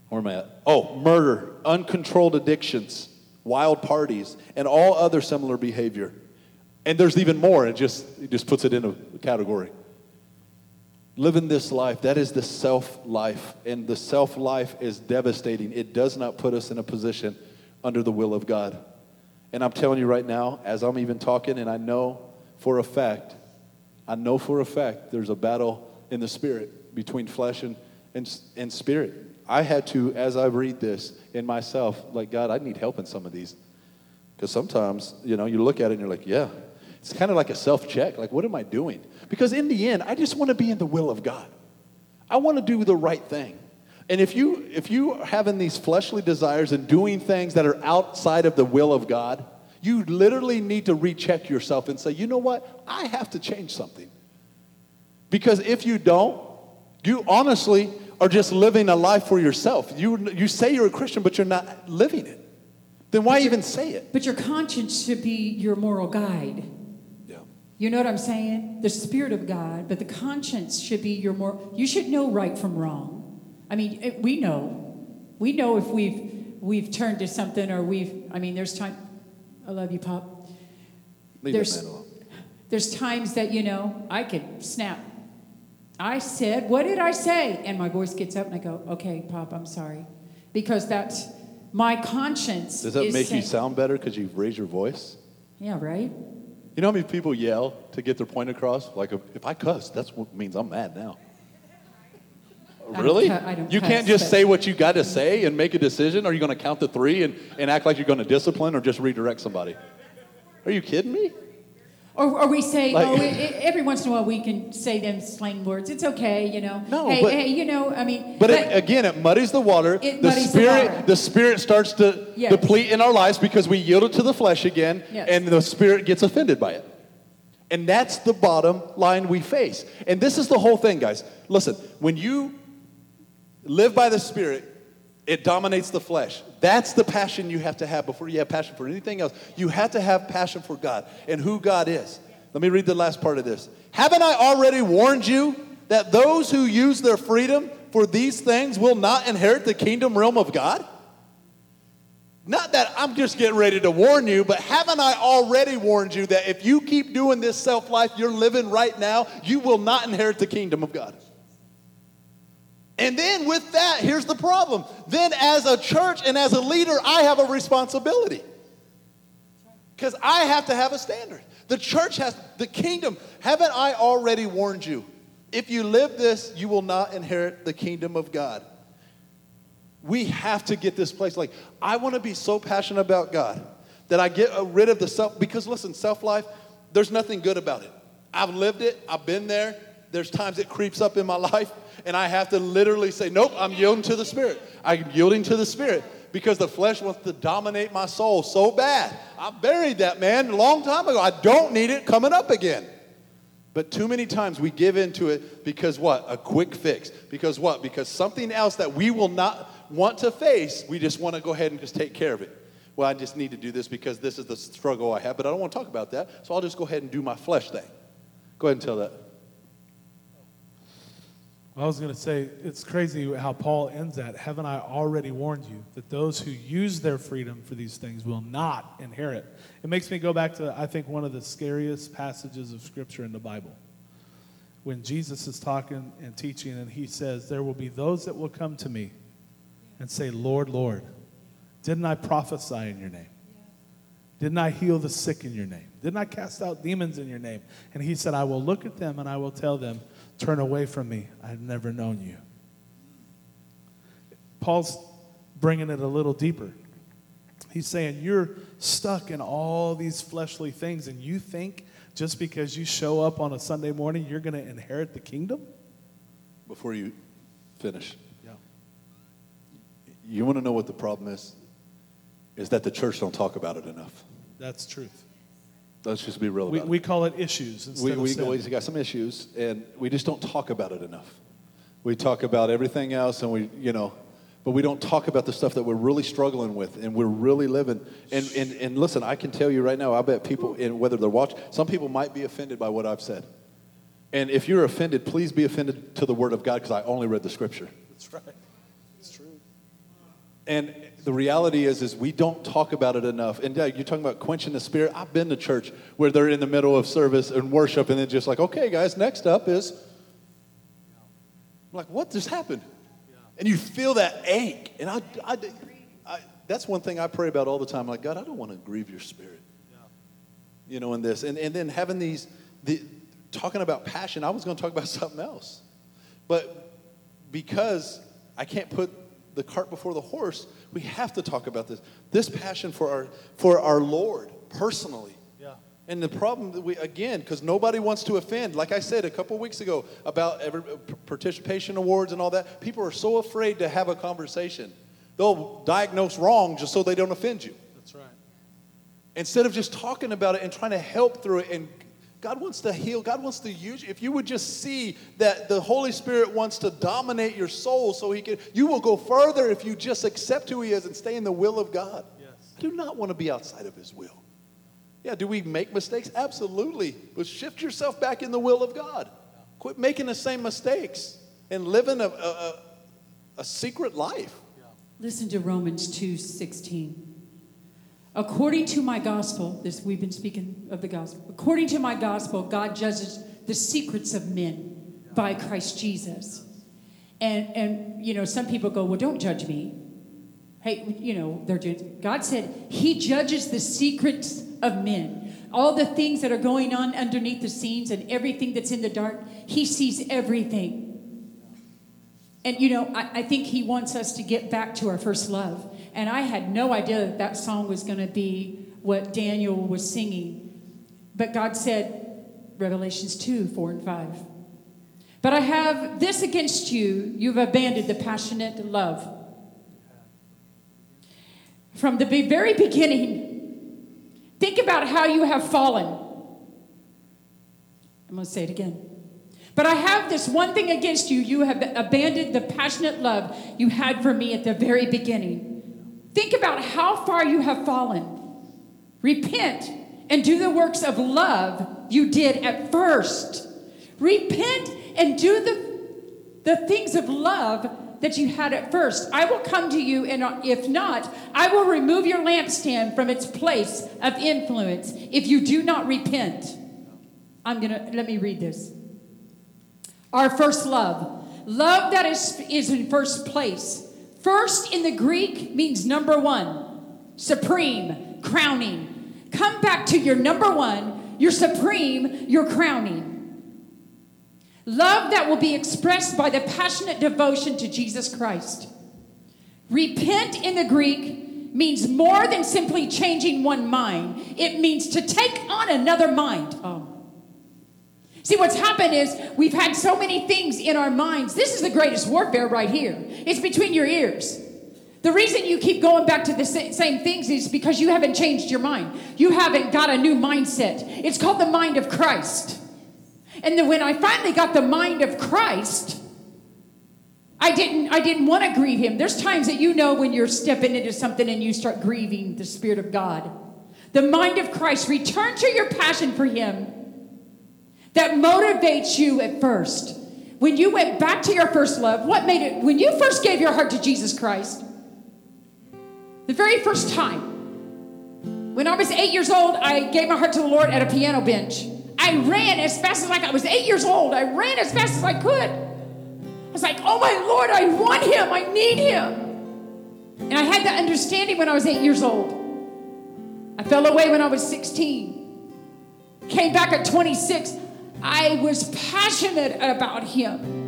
where am I at? Oh, murder, uncontrolled addictions, wild parties, and all other similar behavior. And there's even more, it just, it just puts it in a category living this life, that is the self life. And the self life is devastating. It does not put us in a position under the will of God. And I'm telling you right now, as I'm even talking, and I know for a fact, I know for a fact there's a battle in the spirit between flesh and, and, and spirit. I had to, as I read this in myself, like, God, I need help in some of these. Because sometimes, you know, you look at it and you're like, yeah, it's kind of like a self check. Like, what am I doing? Because in the end, I just want to be in the will of God. I want to do the right thing. And if you if you are having these fleshly desires and doing things that are outside of the will of God, you literally need to recheck yourself and say, you know what? I have to change something. Because if you don't, you honestly are just living a life for yourself. You, you say you're a Christian, but you're not living it. Then why even say it? But your conscience should be your moral guide. You know what I'm saying? The Spirit of God, but the conscience should be your more, you should know right from wrong. I mean, it, we know. We know if we've, we've turned to something or we've, I mean, there's time, I love you, Pop. Leave there's, there's times that, you know, I could snap. I said, what did I say? And my voice gets up and I go, okay, Pop, I'm sorry. Because that's my conscience. Does that make saying, you sound better because you've raised your voice? Yeah, right? You know how many people yell to get their point across? Like, if I cuss, that's what means I'm mad now. I really? Don't, I don't you cuss, can't just say what you got to say and make a decision? Are you going to count to three and, and act like you're going to discipline or just redirect somebody? Are you kidding me? Or, or we say, Like- oh, it, it- every once in a while we can say them slang words. It's okay, you know. No, hey, but- hey, you know, I mean. But, it, again, it muddies the water. It the muddies the spirit, water. spirit starts to Yes. deplete in our lives because we yielded to the flesh again, Yes. and the spirit gets offended by it. And that's the bottom line we face. And this is the whole thing, guys. Listen, when you live by the spirit, it dominates the flesh. That's the passion you have to have before you have passion for anything else. You have to have passion for God and who God is. Let me read the last part of this. Haven't I already warned you that those who use their freedom for these things will not inherit the kingdom realm of God? Not that I'm just getting ready to warn you, but haven't I already warned you that if you keep doing this self life you're living right now, you will not inherit the kingdom of God? And then with that, here's the problem. Then, as a church and as a leader, I have a responsibility. Because I have to have a standard. The church has, the kingdom, haven't I already warned you? If you live this, you will not inherit the kingdom of God. We have to get this place. Like, I want to be so passionate about God that I get rid of the self, because listen, self life, there's nothing good about it. I've lived it, I've been there. There's times it creeps up in my life, and I have to literally say, Nope, I'm yielding to the Spirit. I'm yielding to the Spirit because the flesh wants to dominate my soul so bad. I buried that man a long time ago. I don't need it coming up again. But too many times we give into it because what? A quick fix. Because what? Because something else that we will not want to face, we just want to go ahead and just take care of it. Well, I just need to do this because this is the struggle I have, but I don't want to talk about that, so I'll just go ahead and do my flesh thing. Go ahead and tell that. I was going to say, it's crazy how Paul ends that. Haven't I already warned you that those who use their freedom for these things will not inherit? It makes me go back to, I think, one of the scariest passages of Scripture in the Bible. When Jesus is talking and teaching, and he says, There will be those that will come to me and say, Lord, Lord, didn't I prophesy in your name? Didn't I heal the sick in your name? Didn't I cast out demons in your name? And he said, I will look at them and I will tell them, Turn away from me. I've never known you. Paul's bringing it a little deeper. He's saying, You're stuck in all these fleshly things, and you think just because you show up on a Sunday morning, you're going to inherit the kingdom? Before you finish, Yeah. you want to know what the problem is? Is that the church don't talk about it enough. That's truth. Let's just be real We, about we it. call it issues instead We, of we, sin. got some issues, and we just don't talk about it enough. We talk about everything else, and we, you know, but we don't talk about the stuff that we're really struggling with and we're really living. And, and, and listen, I can tell you right now, I bet people, in, whether they're watching, some people might be offended by what I've said. And if you're offended, please be offended to the Word of God because I only read the Scripture. That's right. It's true. And the reality is, is we don't talk about it enough. And yeah, you're talking about quenching the spirit. I've been to church where they're in the middle of service and worship, and then just like, okay, guys, next up is. I'm like, what just happened? And you feel that ache. And I, I, I, that's one thing I pray about all the time. Like, God, I don't want to grieve your spirit. You know, in this. And, and then having these, the, talking about passion, I was going to talk about something else. But because I can't put the cart before the horse, we have to talk about this. This passion for our, for our Lord personally. Yeah. And the problem that we, again, because nobody wants to offend, like I said a couple weeks ago about every, participation awards and all that, people are so afraid to have a conversation. They'll diagnose wrong just so they don't offend you. That's right. Instead of just talking about it and trying to help through it. And God wants to heal, God wants to use you. If you would just see that the Holy Spirit wants to dominate your soul so He can, you will go further if you just accept who He is and stay in the will of God. Yes. I do not want to be outside of His will. Yeah, do we make mistakes? Absolutely. But shift yourself back in the will of God. Quit making the same mistakes and living a, a, a, a secret life. Listen to Romans 2:16. According to my gospel, this we've been speaking of the gospel. According to my gospel, God judges the secrets of men by Christ Jesus. And and you know, some people go, "Well, don't judge me." Hey, you know, they're just, God said he judges the secrets of men. All the things that are going on underneath the scenes and everything that's in the dark, he sees everything. And you know, I, I think he wants us to get back to our first love. And I had no idea that that song was going to be what Daniel was singing. But God said, Revelations 2 4 and 5. But I have this against you you've abandoned the passionate love. From the very beginning, think about how you have fallen. I'm going to say it again. But I have this one thing against you. You have abandoned the passionate love you had for me at the very beginning. Think about how far you have fallen. Repent and do the works of love you did at first. Repent and do the, the things of love that you had at first. I will come to you, and uh, if not, I will remove your lampstand from its place of influence if you do not repent. I'm going to let me read this. Our first love. Love that is, is in first place. First in the Greek means number one, supreme, crowning. Come back to your number one, your supreme, your crowning. Love that will be expressed by the passionate devotion to Jesus Christ. Repent in the Greek means more than simply changing one mind, it means to take on another mind. Oh. See, what's happened is we've had so many things in our minds. This is the greatest warfare right here. It's between your ears. The reason you keep going back to the same things is because you haven't changed your mind. You haven't got a new mindset. It's called the mind of Christ. And then when I finally got the mind of Christ, I didn't I didn't want to grieve him. There's times that you know when you're stepping into something and you start grieving the spirit of God. The mind of Christ, return to your passion for him that motivates you at first. When you went back to your first love, what made it when you first gave your heart to Jesus Christ? The very first time. When I was 8 years old, I gave my heart to the Lord at a piano bench. I ran as fast as I could. I was eight years old. I ran as fast as I could. I was like, oh my Lord, I want him. I need him. And I had that understanding when I was eight years old. I fell away when I was 16. Came back at 26. I was passionate about him.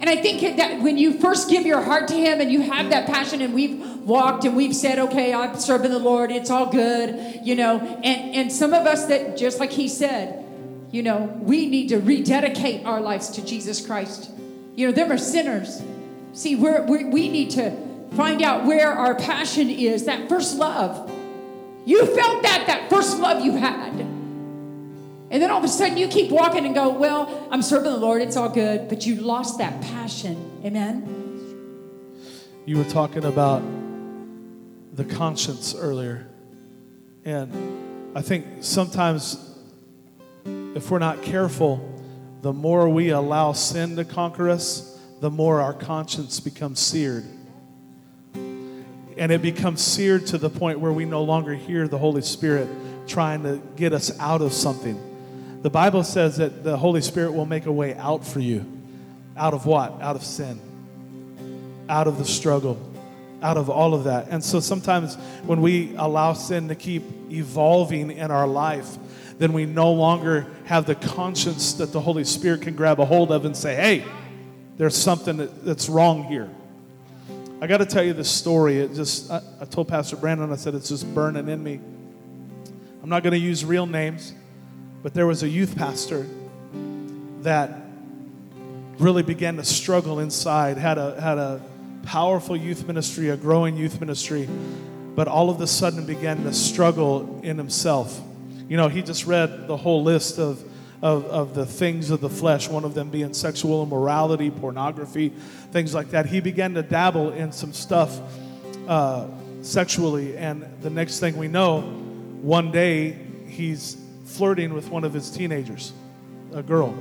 And I think that when you first give your heart to Him and you have that passion, and we've walked and we've said, okay, I'm serving the Lord, it's all good, you know, and, and some of us that, just like He said, you know, we need to rededicate our lives to Jesus Christ. You know, them are sinners. See, we're, we're, we need to find out where our passion is, that first love. You felt that, that first love you had. And then all of a sudden you keep walking and go, Well, I'm serving the Lord, it's all good, but you lost that passion. Amen? You were talking about the conscience earlier. And I think sometimes if we're not careful, the more we allow sin to conquer us, the more our conscience becomes seared. And it becomes seared to the point where we no longer hear the Holy Spirit trying to get us out of something. The Bible says that the Holy Spirit will make a way out for you. Out of what? Out of sin, out of the struggle, out of all of that. And so sometimes when we allow sin to keep evolving in our life, then we no longer have the conscience that the Holy Spirit can grab a hold of and say, hey, there's something that, that's wrong here. I got to tell you this story. It just, I, I told Pastor Brandon, I said, it's just burning in me. I'm not going to use real names. But there was a youth pastor that really began to struggle inside, had a, had a powerful youth ministry, a growing youth ministry, but all of a sudden began to struggle in himself. You know, he just read the whole list of, of, of the things of the flesh, one of them being sexual immorality, pornography, things like that. He began to dabble in some stuff uh, sexually, and the next thing we know, one day he's flirting with one of his teenagers, a girl.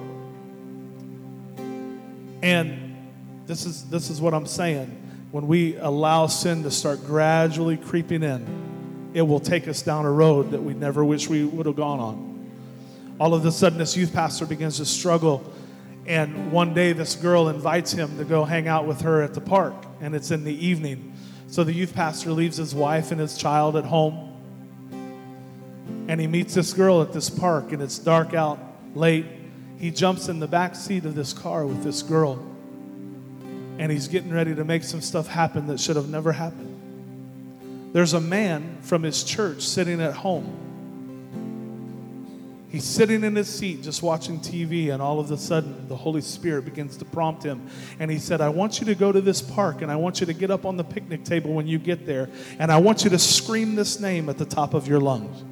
And this is, this is what I'm saying. When we allow sin to start gradually creeping in, it will take us down a road that we never wish we would have gone on. All of a sudden, this youth pastor begins to struggle. And one day, this girl invites him to go hang out with her at the park, and it's in the evening. So the youth pastor leaves his wife and his child at home and he meets this girl at this park, and it's dark out late. He jumps in the back seat of this car with this girl, and he's getting ready to make some stuff happen that should have never happened. There's a man from his church sitting at home. He's sitting in his seat just watching TV, and all of a sudden, the Holy Spirit begins to prompt him. And he said, I want you to go to this park, and I want you to get up on the picnic table when you get there, and I want you to scream this name at the top of your lungs.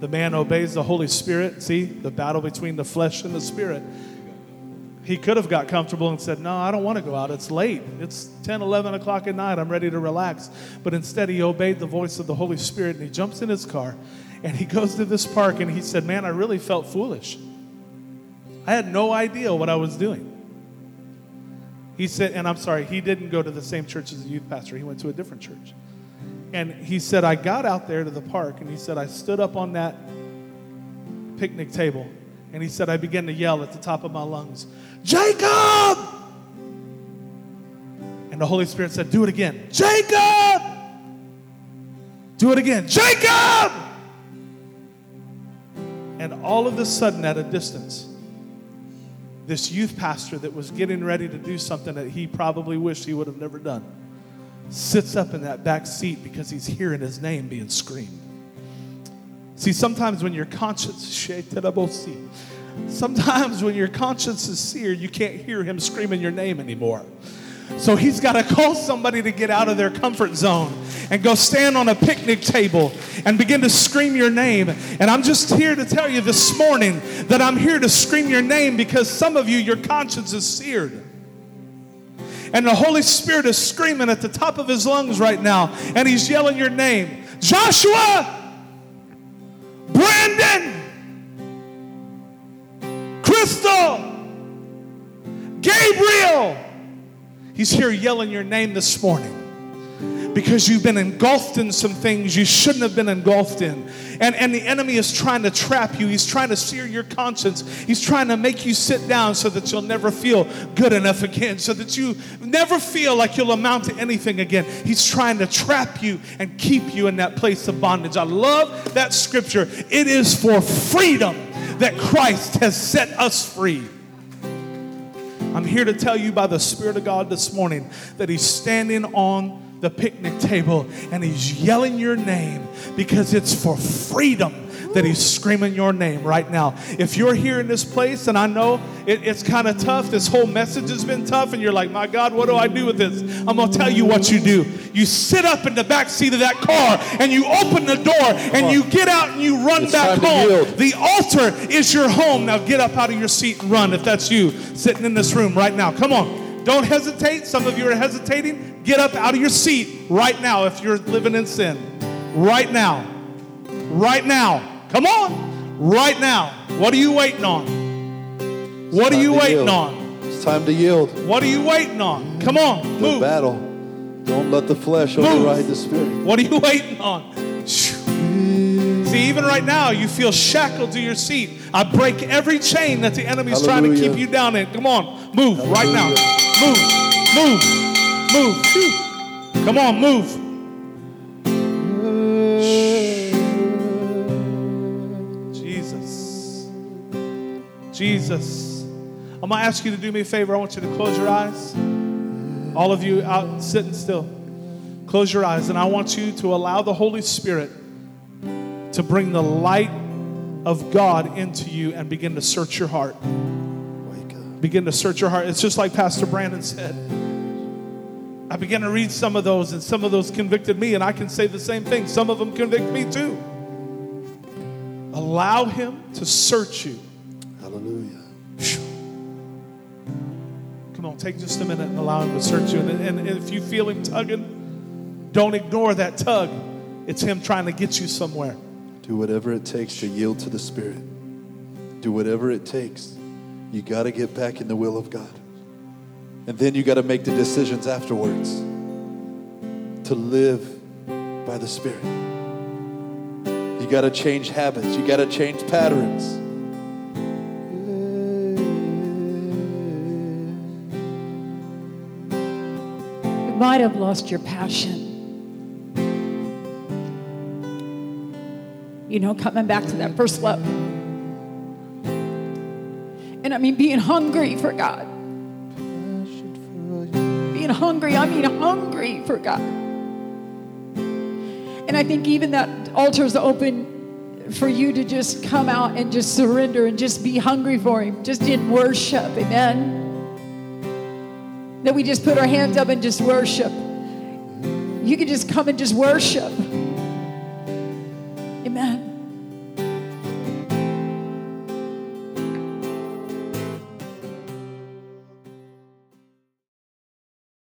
The man obeys the Holy Spirit. See, the battle between the flesh and the spirit. He could have got comfortable and said, No, I don't want to go out. It's late. It's 10, 11 o'clock at night. I'm ready to relax. But instead, he obeyed the voice of the Holy Spirit and he jumps in his car and he goes to this park and he said, Man, I really felt foolish. I had no idea what I was doing. He said, and I'm sorry, he didn't go to the same church as the youth pastor. He went to a different church. And he said, I got out there to the park, and he said, I stood up on that picnic table, and he said, I began to yell at the top of my lungs, Jacob! And the Holy Spirit said, Do it again. Jacob! Do it again. Jacob! And all of a sudden, at a distance, this youth pastor that was getting ready to do something that he probably wished he would have never done sits up in that back seat because he's hearing his name being screamed. See, sometimes when your conscience, sometimes when your conscience is seared, you can't hear him screaming your name anymore. So he's got to call somebody to get out of their comfort zone and go stand on a picnic table and begin to scream your name. And I'm just here to tell you this morning that I'm here to scream your name because some of you, your conscience is seared. And the Holy Spirit is screaming at the top of his lungs right now, and he's yelling your name Joshua, Brandon, Crystal, Gabriel. He's here yelling your name this morning because you've been engulfed in some things you shouldn't have been engulfed in. And, and the enemy is trying to trap you. He's trying to sear your conscience. He's trying to make you sit down so that you'll never feel good enough again, so that you never feel like you'll amount to anything again. He's trying to trap you and keep you in that place of bondage. I love that scripture. It is for freedom that Christ has set us free. I'm here to tell you by the Spirit of God this morning that He's standing on the picnic table and He's yelling your name because it's for freedom that he's screaming your name right now. If you're here in this place, and I know it, it's kind of tough, this whole message has been tough, and you're like, my God, what do I do with this? I'm going to tell you what you do. You sit up in the back seat of that car, and you open the door, and you get out and you run It's back home. The altar is your home. Now get up out of your seat and run if that's you sitting in this room right now. Come on. Don't hesitate. Some of you are hesitating. Get up out of your seat right now if you're living in sin. Right now. Right now. Come on. Right now. What are you waiting on? What are you waiting yield. on? It's time to yield. What are you waiting on? Mm-hmm. Come on. The Move. battle. Don't let the flesh override the spirit. What are you waiting on? See, even right now, you feel shackled to your seat. I break every chain that the enemy's trying to keep you down in. Come on, move right now. Move, move, move. Come on, move. Jesus. Jesus. I'm going to ask you to do me a favor. I want you to close your eyes. All of you out sitting still. Close your eyes, and I want you to allow the Holy Spirit to bring the light of God into you and begin to search your heart. Begin to search your heart. It's just like Pastor Brandon said. I began to read some of those, and some of those convicted me, and I can say the same thing. Some of them convict me too. Allow Him to search you. Hallelujah. Come on, take just a minute and allow Him to search you. And, and, if you feel Him tugging, don't ignore that tug. It's Him trying to get you somewhere. Do whatever it takes to yield to the Spirit. Do whatever it takes. You got to get back in the will of God. And then you got to make the decisions afterwards to live by the Spirit. You got to change habits. You got to change patterns. You might have lost your passion. You know, coming back to that first love. And I mean, being hungry for God. Hungry, I mean, hungry for God. And I think even that altar is open for you to just come out and just surrender and just be hungry for Him, just in worship. Amen that we just put our hands up and just worship. You can just come and just worship.